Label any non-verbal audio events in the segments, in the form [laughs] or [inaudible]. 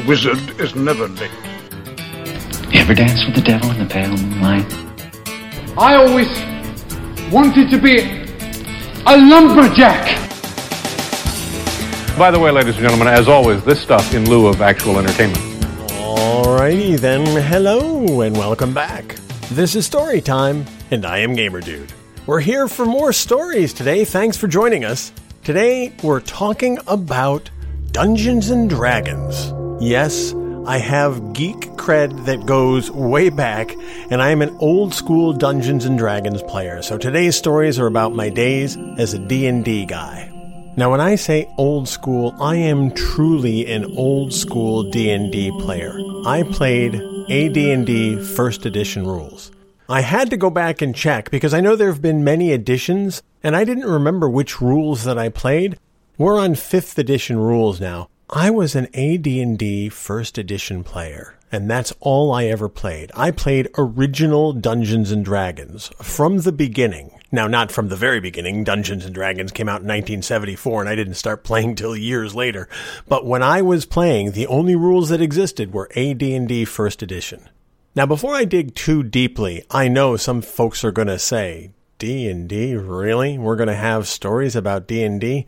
A wizard is never late. You ever dance with the devil in the pale moonlight? I always wanted to be a lumberjack. By the way, ladies and gentlemen, as always, this stuff in lieu of actual entertainment. Alrighty then, hello and welcome back. This is Story Time, and I am Gamer Dude. We're here for more stories today. Thanks for joining us. Today we're talking about Dungeons and Dragons. Yes, I have geek cred that goes way back, and I am an old school Dungeons and Dragons player. So today's stories are about my days as a D&D guy. Now when I say old school, I am truly an old school D&D player. I played AD&D first edition rules. I had to go back and check because I know there have been many editions and I didn't remember which rules that I played. We're on 5th edition rules now. I was an AD&D first edition player and that's all I ever played. I played original Dungeons and Dragons from the beginning. Now, not from the very beginning. Dungeons and Dragons came out in 1974 and I didn't start [laughs] playing till years later. But when I was playing, the only rules that existed were AD&D first edition. Now, before I dig too deeply, I know some folks are going to say, D&D, really? We're going to have stories about D&D?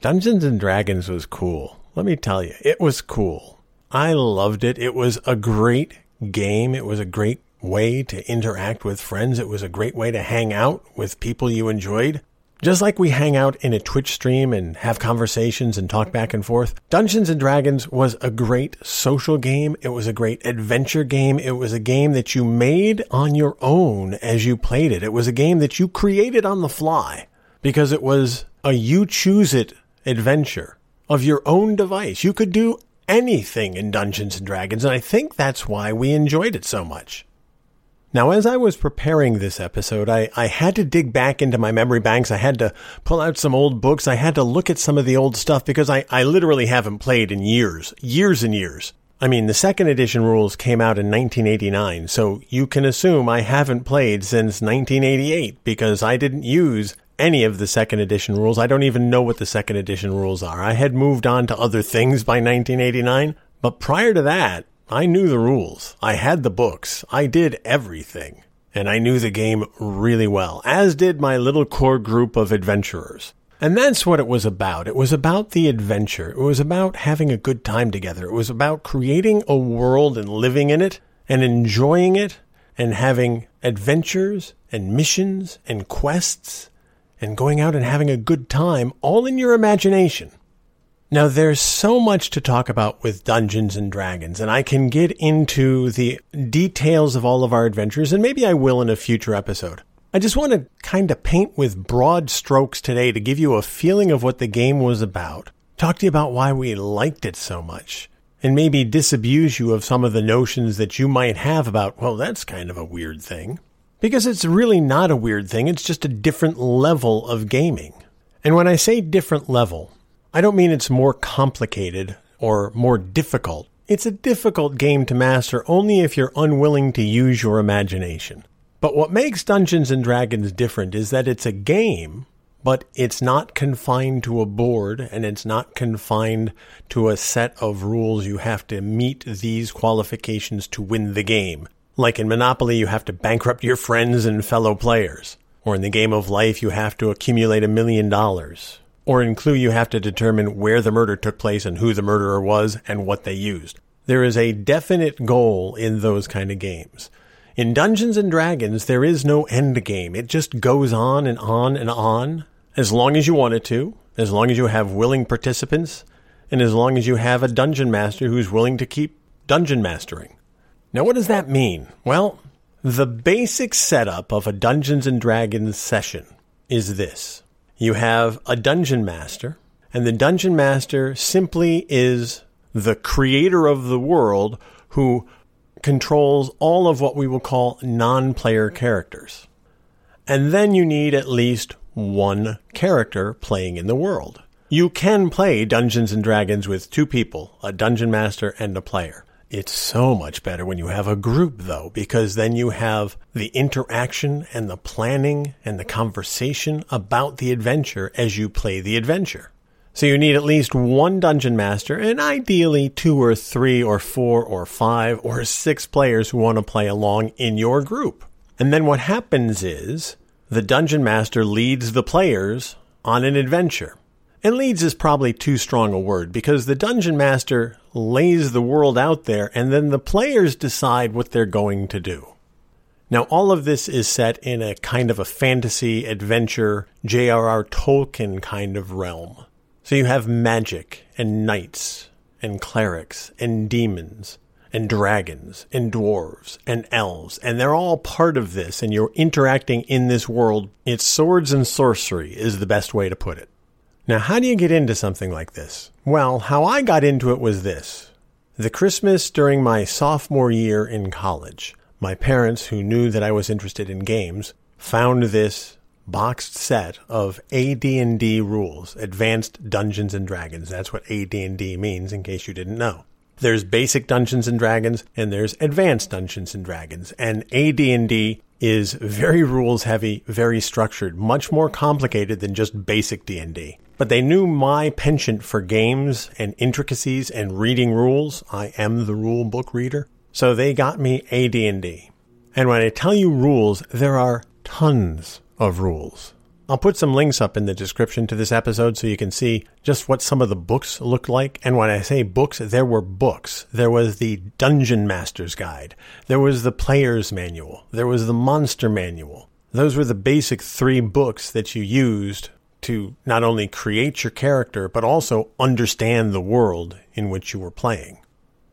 Dungeons and Dragons was cool. Let me tell you, it was cool. I loved it. It was a great game. It was a great way to interact with friends. It was a great way to hang out with people you enjoyed. Just like we hang out in a Twitch stream and have conversations and talk back and forth, Dungeons and Dragons was a great social game. It was a great adventure game. It was a game that you made on your own as you played it. It was a game that you created on the fly because it was a you choose it adventure of your own device. You could do anything in Dungeons and Dragons, and I think that's why we enjoyed it so much. Now, as I was preparing this episode, I, I had to dig back into my memory banks. I had to pull out some old books. I had to look at some of the old stuff because I, I literally haven't played in years, years and years. I mean, the second edition rules came out in 1989, so you can assume I haven't played since 1988 because I didn't use any of the second edition rules. I don't even know what the second edition rules are. I had moved on to other things by 1989, but prior to that, I knew the rules. I had the books. I did everything. And I knew the game really well, as did my little core group of adventurers. And that's what it was about. It was about the adventure. It was about having a good time together. It was about creating a world and living in it and enjoying it and having adventures and missions and quests and going out and having a good time all in your imagination. Now, there's so much to talk about with Dungeons and Dragons, and I can get into the details of all of our adventures, and maybe I will in a future episode. I just want to kind of paint with broad strokes today to give you a feeling of what the game was about, talk to you about why we liked it so much, and maybe disabuse you of some of the notions that you might have about, well, that's kind of a weird thing. Because it's really not a weird thing, it's just a different level of gaming. And when I say different level, I don't mean it's more complicated or more difficult. It's a difficult game to master only if you're unwilling to use your imagination. But what makes Dungeons and Dragons different is that it's a game, but it's not confined to a board and it's not confined to a set of rules. You have to meet these qualifications to win the game. Like in Monopoly, you have to bankrupt your friends and fellow players. Or in the game of life, you have to accumulate a million dollars. Or in Clue, you have to determine where the murder took place and who the murderer was and what they used. There is a definite goal in those kind of games. In Dungeons and Dragons, there is no end game. It just goes on and on and on as long as you want it to, as long as you have willing participants, and as long as you have a dungeon master who's willing to keep dungeon mastering. Now, what does that mean? Well, the basic setup of a Dungeons and Dragons session is this. You have a dungeon master, and the dungeon master simply is the creator of the world who controls all of what we will call non player characters. And then you need at least one character playing in the world. You can play Dungeons and Dragons with two people, a dungeon master and a player. It's so much better when you have a group though, because then you have the interaction and the planning and the conversation about the adventure as you play the adventure. So you need at least one dungeon master and ideally two or three or four or five or six players who want to play along in your group. And then what happens is the dungeon master leads the players on an adventure. And leads is probably too strong a word because the dungeon master lays the world out there and then the players decide what they're going to do. Now, all of this is set in a kind of a fantasy, adventure, J.R.R. Tolkien kind of realm. So you have magic and knights and clerics and demons and dragons and dwarves and elves, and they're all part of this, and you're interacting in this world. It's swords and sorcery is the best way to put it. Now, how do you get into something like this? Well, how I got into it was this. The Christmas during my sophomore year in college, my parents, who knew that I was interested in games, found this boxed set of AD&D rules, Advanced Dungeons and Dragons. That's what AD&D means in case you didn't know. There's basic Dungeons and Dragons and there's advanced Dungeons and Dragons. And AD&D is very rules heavy, very structured, much more complicated than just basic D&D. But they knew my penchant for games and intricacies and reading rules. I am the rule book reader. So they got me AD&D. And when I tell you rules, there are tons of rules. I'll put some links up in the description to this episode so you can see just what some of the books look like. And when I say books, there were books. There was the Dungeon Master's Guide. There was the Player's Manual. There was the Monster Manual. Those were the basic three books that you used to not only create your character, but also understand the world in which you were playing.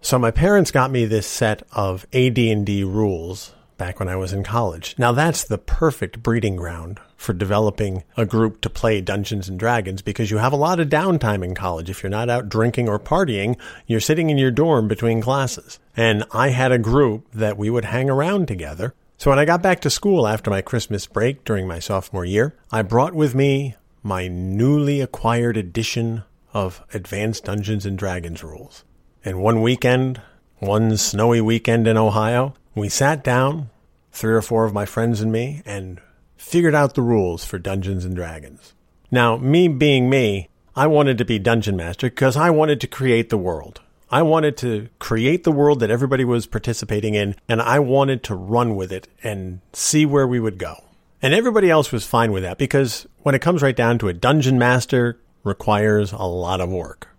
So my parents got me this set of AD&D rules back when I was in college. Now that's the perfect breeding ground for developing a group to play Dungeons and Dragons because you have a lot of downtime in college. If you're not out drinking or partying, you're sitting in your dorm between classes. And I had a group that we would hang around together. So when I got back to school after my Christmas break during my sophomore year, I brought with me my newly acquired edition of Advanced Dungeons and Dragons rules. And one weekend, one snowy weekend in Ohio, we sat down, three or four of my friends and me, and figured out the rules for Dungeons and Dragons. Now, me being me, I wanted to be dungeon master because I wanted to create the world. I wanted to create the world that everybody was participating in, and I wanted to run with it and see where we would go. And everybody else was fine with that because when it comes right down to it, dungeon master requires a lot of work.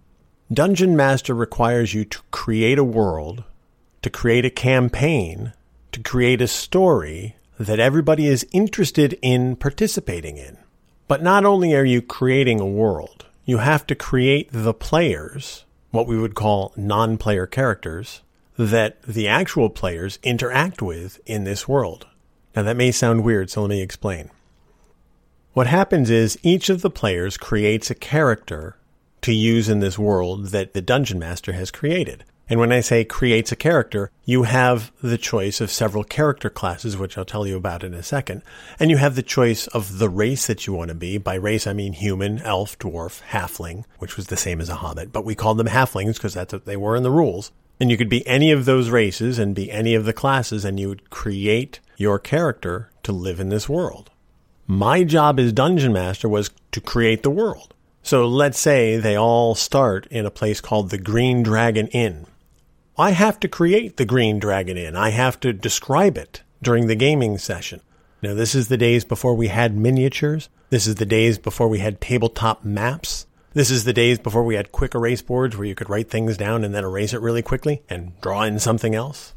Dungeon master requires you to create a world to create a campaign, to create a story that everybody is interested in participating in. But not only are you creating a world, you have to create the players, what we would call non player characters, that the actual players interact with in this world. Now that may sound weird, so let me explain. What happens is each of the players creates a character to use in this world that the dungeon master has created. And when I say creates a character, you have the choice of several character classes, which I'll tell you about in a second. And you have the choice of the race that you want to be. By race, I mean human, elf, dwarf, halfling, which was the same as a hobbit, but we called them halflings because that's what they were in the rules. And you could be any of those races and be any of the classes, and you would create your character to live in this world. My job as dungeon master was to create the world. So let's say they all start in a place called the Green Dragon Inn. I have to create the Green Dragon Inn. I have to describe it during the gaming session. Now, this is the days before we had miniatures. This is the days before we had tabletop maps. This is the days before we had quick erase boards where you could write things down and then erase it really quickly and draw in something else.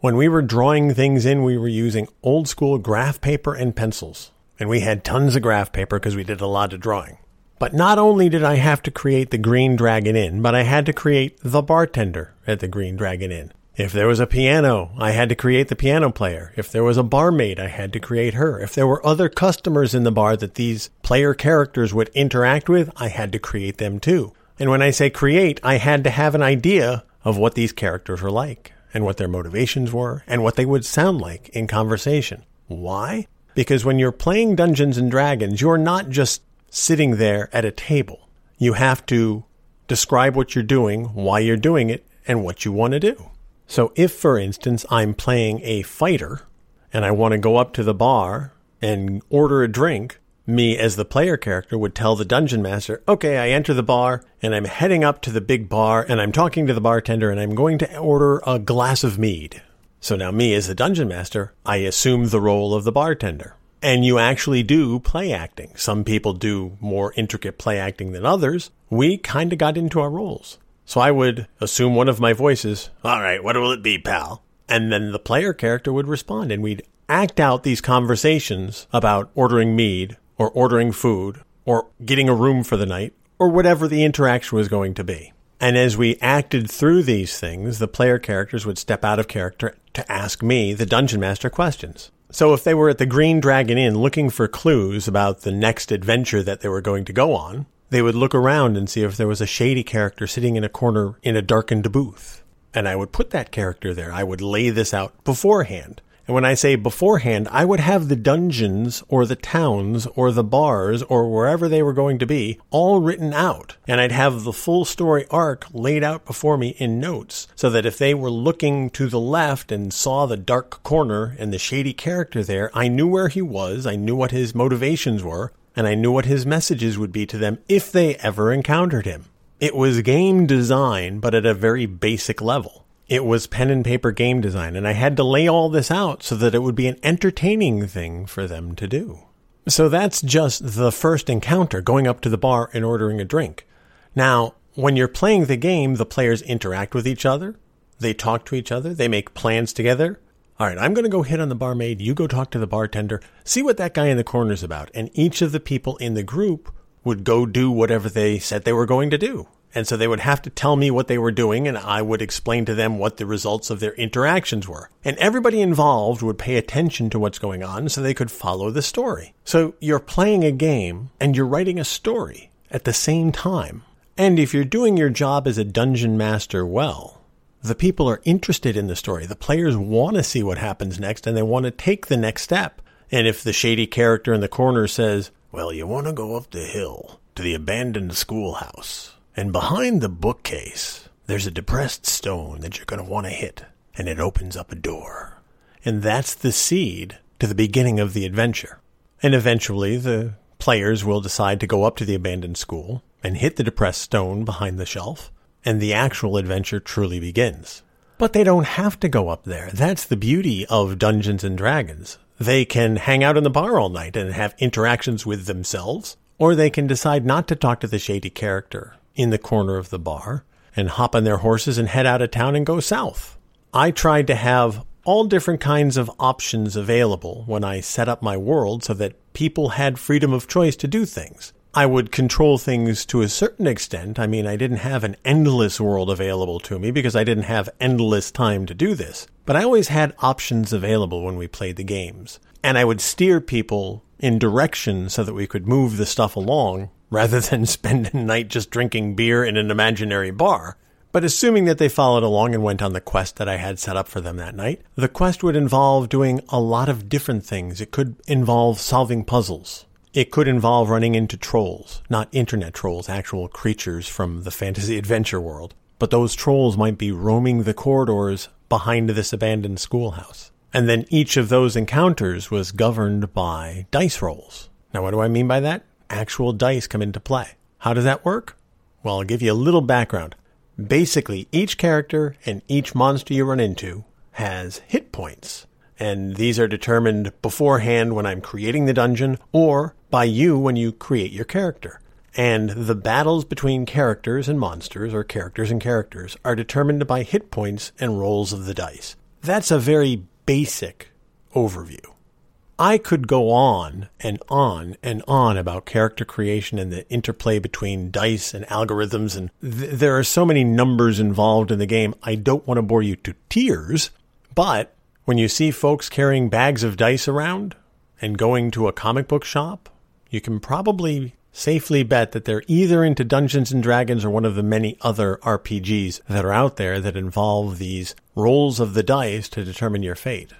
When we were drawing things in, we were using old school graph paper and pencils. And we had tons of graph paper because we did a lot of drawing. But not only did I have to create the Green Dragon Inn, but I had to create the bartender at the Green Dragon Inn. If there was a piano, I had to create the piano player. If there was a barmaid, I had to create her. If there were other customers in the bar that these player characters would interact with, I had to create them too. And when I say create, I had to have an idea of what these characters were like and what their motivations were and what they would sound like in conversation. Why? Because when you're playing Dungeons and Dragons, you're not just sitting there at a table. You have to describe what you're doing, why you're doing it, and what you want to do. So if, for instance, I'm playing a fighter and I want to go up to the bar and order a drink, me as the player character would tell the dungeon master, okay, I enter the bar and I'm heading up to the big bar and I'm talking to the bartender and I'm going to order a glass of mead. So now me as the dungeon master, I assume the role of the bartender. And you actually do play acting. Some people do more intricate play acting than others. We kind of got into our roles. So I would assume one of my voices, all right, what will it be, pal? And then the player character would respond and we'd act out these conversations about ordering mead or ordering food or getting a room for the night or whatever the interaction was going to be. And as we acted through these things, the player characters would step out of character to ask me, the dungeon master, questions. So if they were at the Green Dragon Inn looking for clues about the next adventure that they were going to go on, they would look around and see if there was a shady character sitting in a corner in a darkened booth. And I would put that character there. I would lay this out beforehand. And when I say beforehand, I would have the dungeons or the towns or the bars or wherever they were going to be all written out. And I'd have the full story arc laid out before me in notes so that if they were looking to the left and saw the dark corner and the shady character there, I knew where he was, I knew what his motivations were, and I knew what his messages would be to them if they ever encountered him. It was game design, but at a very basic level. It was pen and paper game design, and I had to lay all this out so that it would be an entertaining thing for them to do. So that's just the first encounter, going up to the bar and ordering a drink. Now, when you're playing the game, the players interact with each other, they talk to each other, they make plans together. All right, I'm going to go hit on the barmaid, you go talk to the bartender, see what that guy in the corner's about, and each of the people in the group would go do whatever they said they were going to do. And so they would have to tell me what they were doing, and I would explain to them what the results of their interactions were. And everybody involved would pay attention to what's going on so they could follow the story. So you're playing a game and you're writing a story at the same time. And if you're doing your job as a dungeon master well, the people are interested in the story. The players want to see what happens next and they want to take the next step. And if the shady character in the corner says, well, you want to go up the hill to the abandoned schoolhouse and behind the bookcase, there's a depressed stone that you're going to want to hit, and it opens up a door. And that's the seed to the beginning of the adventure. And eventually, the players will decide to go up to the abandoned school and hit the depressed stone behind the shelf, and the actual adventure truly begins. But they don't have to go up there. That's the beauty of Dungeons and Dragons. They can hang out in the bar all night and have interactions with themselves, or they can decide not to talk to the shady character in the corner of the bar and hop on their horses and head out of town and go south. I tried to have all different kinds of options available when I set up my world so that people had freedom of choice to do things. I would control things to a certain extent. I mean, I didn't have an endless world available to me because I didn't have endless time to do this. But I always had options available when we played the games. And I would steer people in direction so that we could move the stuff along rather [laughs] than spend a night just drinking beer in an imaginary bar. But assuming that they followed along and went on the quest that I had set up for them that night, the quest would involve doing a lot of different things. It could involve solving puzzles. It could involve running into trolls, not internet trolls, actual creatures from the fantasy [laughs] adventure world. But those trolls might be roaming the corridors behind this abandoned schoolhouse. And then each of those encounters was governed by dice rolls. Now, what do I mean by that? Actual dice come into play. How does that work? Well, I'll give you a little background. Basically, each character and each monster you run into has hit points. And these are determined beforehand when I'm creating the dungeon or by you when you create your character. And the battles between characters and monsters, or characters and characters, are determined by hit points and rolls of the dice. That's a very basic overview. I could go on and on and on about character creation and the interplay between dice and algorithms. And th- there are so many numbers involved in the game. I don't want to bore you to tears, but when you see folks carrying bags of dice around and going to a comic book shop, you can probably safely bet that they're either into Dungeons and Dragons or one of the many other RPGs that are out there that involve these rolls of the dice to determine your fate.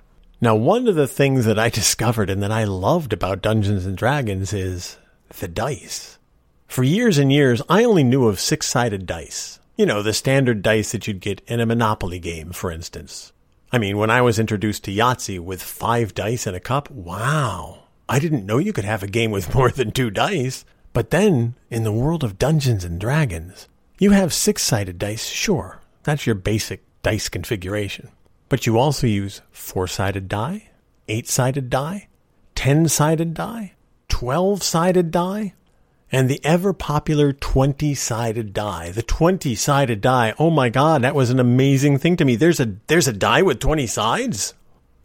Now, one of the things that I [laughs] discovered and that I loved about Dungeons and Dragons is the dice. For years and years, I only knew of six sided dice. You know, the standard dice that you'd get in a Monopoly game, for instance. I mean, when I was introduced to Yahtzee with five dice and a cup, wow. I didn't know you could have a game with [laughs] more than two dice. But then, in the world of Dungeons and Dragons, you have six sided dice, sure. That's your basic dice configuration. But you also use four sided die, eight sided die, ten sided die, twelve sided die, and the ever popular 20 sided die. The 20 sided die. Oh my God, that was an amazing thing to me. There's a, there's a die with 20 sides?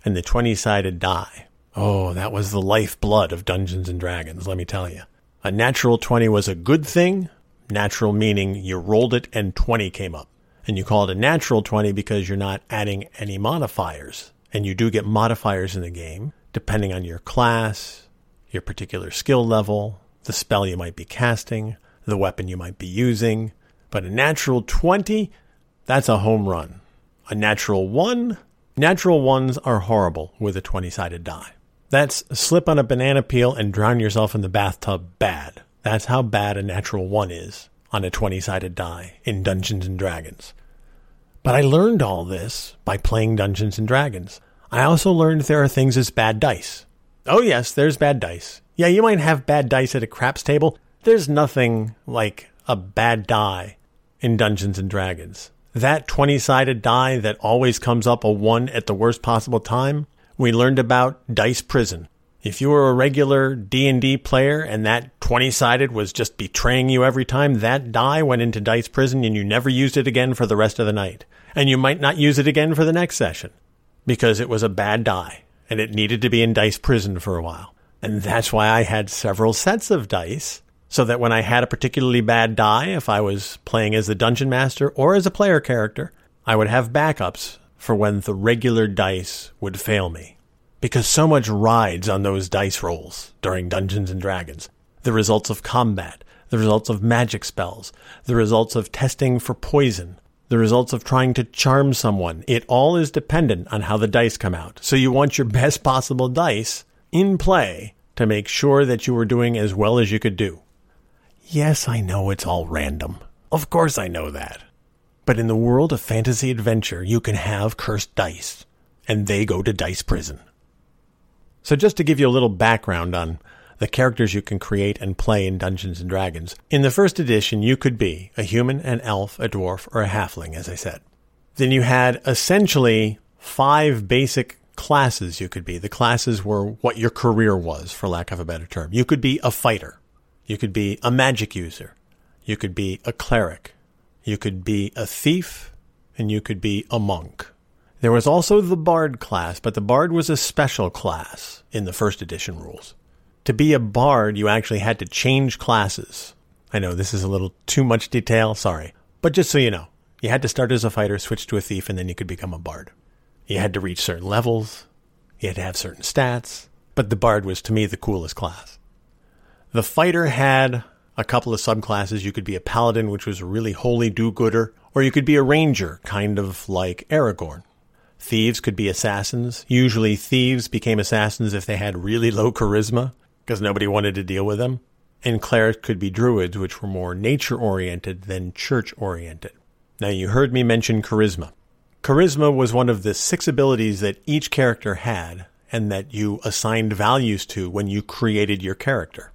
And the 20 sided die. Oh, that was the lifeblood of Dungeons and Dragons, let me tell you. A natural 20 was a good thing. Natural meaning you rolled it and 20 came up. And you call it a natural 20 because you're not adding any modifiers. And you do get modifiers in the game, depending on your class, your particular skill level, the spell you might be casting, the weapon you might be using. But a natural 20, that's a home run. A natural 1, natural 1s are horrible with a 20 sided die. That's slip on a banana peel and drown yourself in the bathtub bad. That's how bad a natural 1 is on a 20 sided die in Dungeons and Dragons. But I learned all this by playing Dungeons and Dragons. I also learned there are things as bad dice. Oh, yes, there's bad dice. Yeah, you might have bad dice at a craps table. There's nothing like a bad die in Dungeons and Dragons. That 20 sided die that always comes up a 1 at the worst possible time, we learned about Dice Prison. If you were a regular D&D player and that 20 sided was just betraying you every time, that die went into Dice Prison and you never used it again for the rest of the night. And you might not use it again for the next session because it was a bad die and it needed to be in Dice Prison for a while. And that's why I had several sets of dice, so that when I had a particularly bad die, if I was playing as the dungeon master or as a player character, I would have backups for when the regular dice would fail me. Because so much rides on those dice rolls during Dungeons and Dragons. The results of combat, the results of magic spells, the results of testing for poison, the results of trying to charm someone. It all is dependent on how the dice come out. So you want your [laughs] best possible dice in play to make sure that you were doing as well as you could do. Yes, I know it's all random. Of course I know that. But in the world of fantasy adventure, you can have cursed dice, and they go to dice prison. So just to give you a little background on the characters you can create and play in Dungeons and Dragons, in the first edition you could be a human, an elf, a dwarf, or a halfling, as I said. Then you had essentially five basic classes you could be. The classes were what your career was, for lack of a better term. You could be a fighter. You could be a magic user. You could be a cleric. You could be a thief. And you could be a monk. There was also the bard class, but the bard was a special class in the first edition rules. To be a bard, you actually had to change classes. I know this is a little too much detail, sorry. But just so you know, you had to start as a fighter, switch to a thief, and then you could become a bard. You had to reach certain levels. You had to have certain stats. But the bard was, to me, the coolest class. The fighter had a couple of subclasses. You could be a paladin, which was a really holy do-gooder, or you could be a ranger, kind of like Aragorn. Thieves could be assassins. Usually thieves became assassins if they had really low charisma, because nobody wanted to deal with them. And clerics could be druids, which were more nature oriented than church oriented. Now you heard me mention charisma. Charisma was one of the six abilities that each character had and that you assigned values to when you created your character.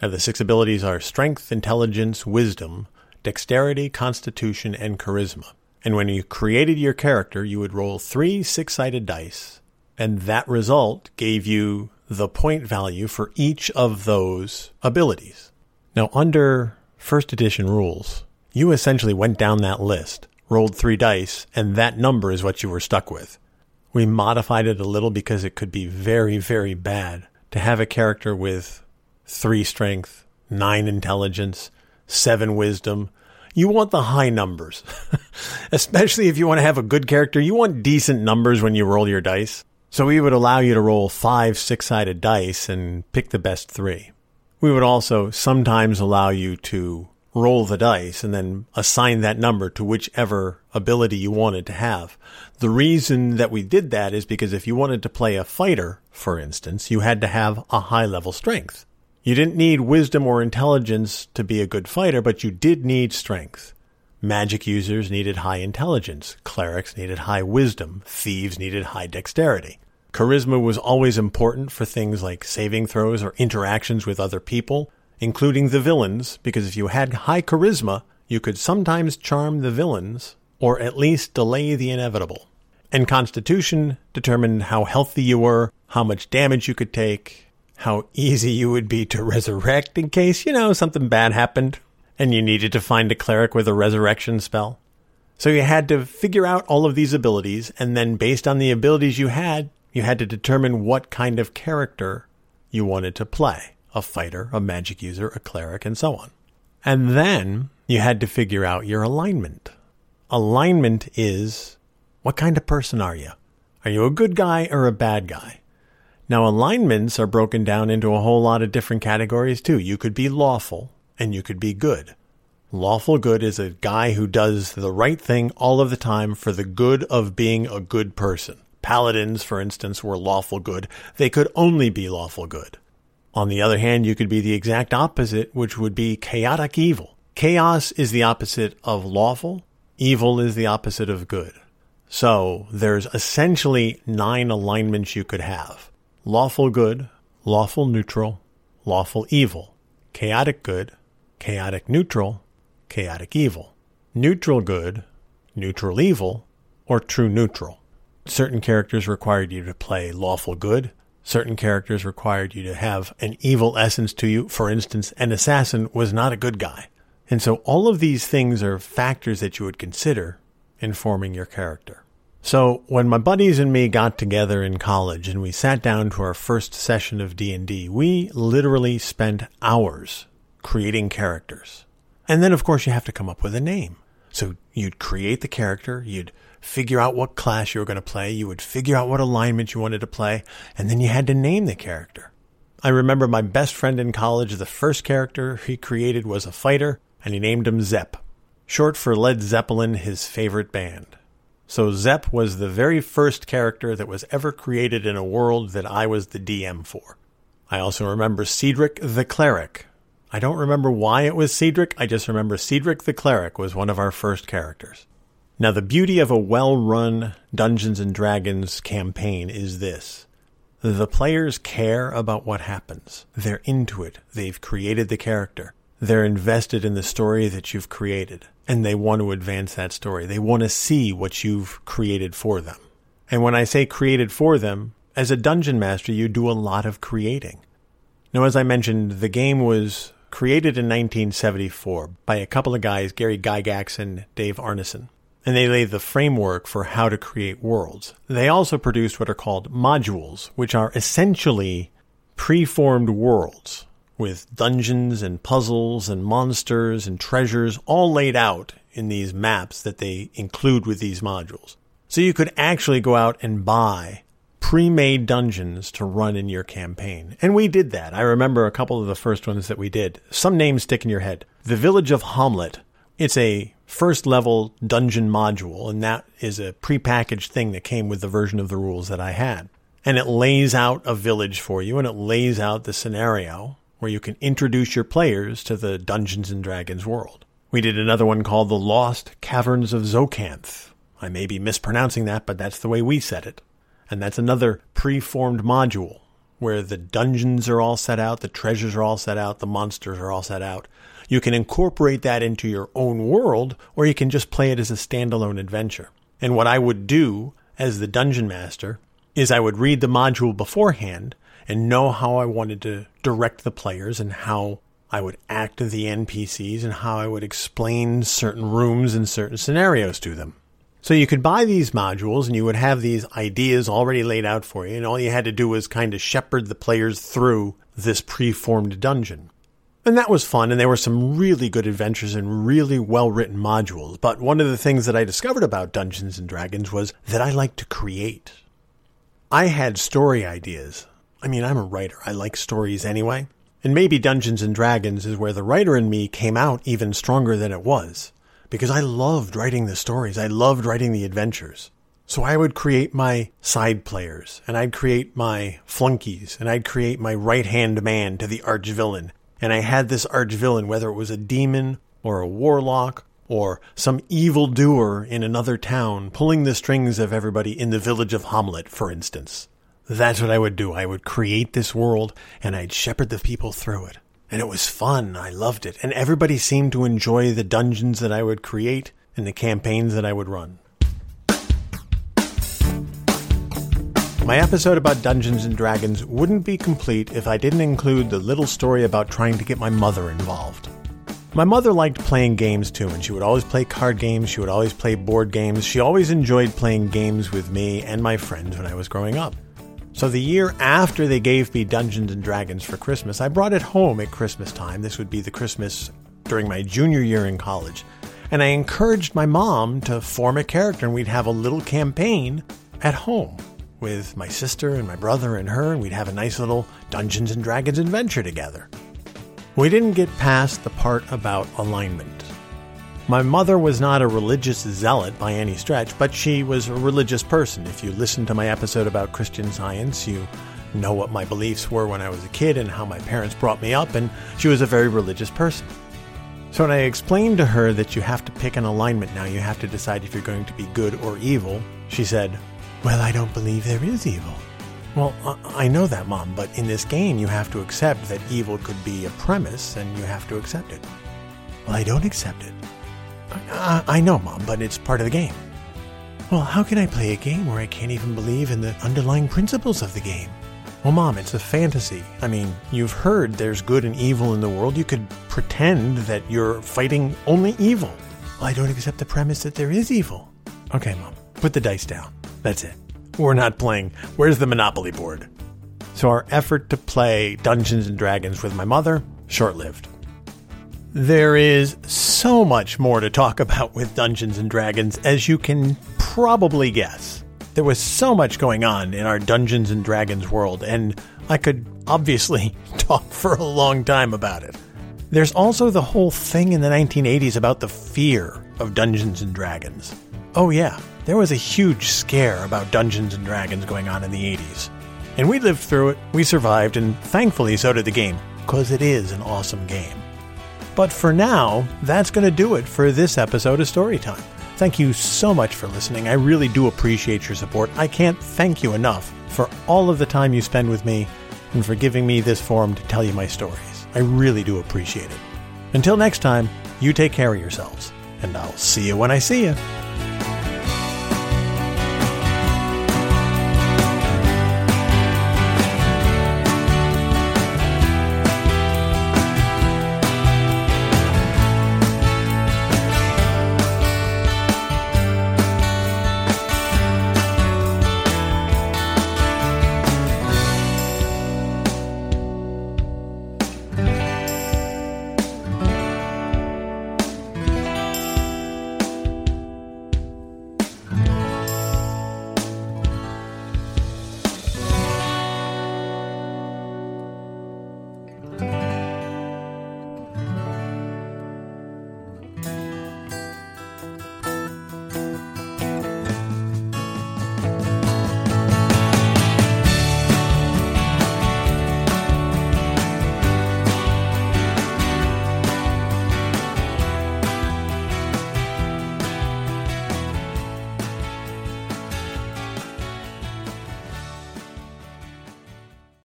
Now, the six abilities are strength, intelligence, wisdom, dexterity, constitution, and charisma. And when you created your character, you would roll three six sided dice, and that result gave you the point value for each of those abilities. Now, under first edition rules, you essentially went down that list rolled three dice, and that number is what you were stuck with. We modified it a little because it could be very, very bad to have a character with three strength, nine intelligence, seven wisdom. You want the high numbers, [laughs] especially if you want to have a good character. You want decent numbers when you roll your dice. So we would allow you to roll five six sided dice and pick the best three. We would also sometimes allow you to roll the dice and then assign that number to whichever ability you wanted to have. The reason that we did that is because if you wanted to play a fighter, for instance, you had to have a high level strength. You didn't need wisdom or intelligence to be a good fighter, but you did need strength. Magic users needed high intelligence. Clerics needed high wisdom. Thieves needed high dexterity. Charisma was always important for things like saving throws or interactions with other people, including the villains, because if you had high charisma, you could sometimes charm the villains, or at least delay the inevitable. And Constitution determined how healthy you were, how much damage you could take, how easy you would be to resurrect in case, you know, something bad happened and you needed to find a cleric with a resurrection spell. So you had to figure out all of these abilities, and then based on the abilities you had, you had to determine what kind of character you wanted to play a fighter, a magic user, a cleric, and so on. And then you had to figure out your alignment. Alignment is what kind of person are you? Are you a good guy or a bad guy? Now, alignments are broken down into a whole lot of different categories too. You could be lawful and you could be good. Lawful good is a guy who does the right thing all of the time for the good of being a good person. Paladins, for instance, were lawful good. They could only be lawful good. On the other hand, you could be the exact opposite, which would be chaotic evil. Chaos is the opposite of lawful. Evil is the opposite of good. So there's essentially nine alignments you could have. Lawful good, lawful neutral, lawful evil, chaotic good, chaotic neutral, chaotic evil, neutral good, neutral evil, or true neutral. Certain characters required you to play lawful good. Certain characters required you to have an evil essence to you. For instance, an assassin was not a good guy. And so all of these things are factors that you would consider in forming your character. So when my buddies and me got together in college and we sat down to our first session of D&D, we literally spent hours creating characters. And then of course you have to come up with a name. So you'd create the character, you'd figure out what class you were going to play, you would figure out what alignment you wanted to play, and then you had to name the character. I remember my best friend in college, the first character he created was a fighter, and he named him Zepp, short for Led Zeppelin, his favorite band. So Zepp was the very first character that was ever created in a world that I was the DM for. I also remember Cedric the Cleric. I don't remember why it was Cedric, I just remember Cedric the Cleric was one of our first characters. Now the beauty of a well-run Dungeons and Dragons campaign is this. The players care about what happens. They're into it. They've created the character. They're invested in the story that you've created and they want to advance that story. They want to see what you've created for them. And when I say created for them, as a dungeon master, you do a lot of creating. Now, as I mentioned, the game was created in 1974 by a couple of guys, Gary Gygax and Dave Arneson. And they laid the framework for how to create worlds. They also produced what are called modules, which are essentially preformed worlds with dungeons and puzzles and monsters and treasures all laid out in these maps that they include with these modules. So you could actually go out and buy pre-made dungeons to run in your campaign. And we did that. I remember a couple of the first ones that we did. Some names stick in your head. The Village of Hommlet. It's a first level dungeon module, and that is a prepackaged thing that came with the version of the rules that I had. And it lays out a village for you and it lays out the scenario where you can introduce your players to the Dungeons and Dragons world. We did another one called The Lost Caverns of Tsojcanth. I may be mispronouncing that, but that's the way we said it. And that's another preformed module where the dungeons are all set out, the treasures are all set out, the monsters are all set out. You can incorporate that into your own world, or you can just play it as a standalone adventure. And what I would do as the dungeon master is I would read the module beforehand and know how I wanted to direct the players and how I would act the NPCs and how I would explain certain rooms and certain scenarios to them. So you could buy these modules and you would have these ideas already laid out for you, and all you had to do was kind of shepherd the players through this preformed dungeon. And that was fun, and there were some really good adventures and really well written modules. But one of the things that I discovered about Dungeons and Dragons was that I like to create. I had story ideas I mean, I'm a writer. I like stories anyway. And maybe Dungeons and Dragons is where the writer in me came out even stronger than it was. Because I loved writing the stories. I loved writing the adventures. So I would create my side players, and I'd create my flunkies, and I'd create my right hand man to the arch villain. And I had this arch villain, whether it was a demon or a warlock or some evil doer in another town, pulling the strings of everybody in the village of Hommlet, for instance. That's what I would do. I would create this world and I'd shepherd the people through it. And it was fun. I loved it. And everybody seemed to enjoy the dungeons that I would create and the campaigns that I would run. My episode about Dungeons and Dragons wouldn't be complete if I didn't include the little story about trying to get my mother involved. My mother liked playing games too, and she would always play card games, she would always play board games, she always enjoyed playing games with me and my friends when I was growing up. So the year after they gave me Dungeons and Dragons for Christmas, I brought it home at Christmas time. This would be the Christmas during my junior year in college. And I encouraged my mom to form a character, and we'd have a little campaign at home with my sister and my brother and her, and we'd have a nice little Dungeons and Dragons adventure together. We didn't get past the part about alignment. My mother was not a religious zealot by any stretch, but she was a religious person. If you listen to my episode about Christian science, you know what my beliefs were when I was a kid and how my parents brought me up, and she was a very religious person. So when I explained to her that you have to pick an alignment now, you have to decide if you're going to be good or evil, she said, Well, I don't believe there is evil. Well, I know that, Mom, but in this game you have to accept that evil could be a premise and you have to accept it. Well, I don't accept it. I, I know, Mom, but it's part of the game. Well, how can I play a game where I can't even believe in the underlying principles of the game? Well, Mom, it's a fantasy. I mean, you've heard there's good and evil in the world. You could pretend that you're fighting only evil. Well, I don't accept the premise that there is evil. Okay, Mom, put the dice down. That's it. We're not playing. Where's the Monopoly board? So, our effort to play Dungeons and Dragons with my mother, short lived. There is so much more to talk about with Dungeons and Dragons, as you can probably guess. There was so much going on in our Dungeons and Dragons world, and I could obviously [laughs] talk for a long time about it. There's also the whole thing in the 1980s about the fear of Dungeons and Dragons. Oh, yeah, there was a huge scare about Dungeons and Dragons going on in the 80s. And we lived through it, we survived, and thankfully so did the game, because it is an awesome game. But for now, that's going to do it for this episode of Storytime. Thank you so much for listening. I really do appreciate your support. I can't thank you enough for all of the time you spend with me and for giving me this forum to tell you my stories. I really do appreciate it. Until next time, you take care of yourselves, and I'll see you when I see you.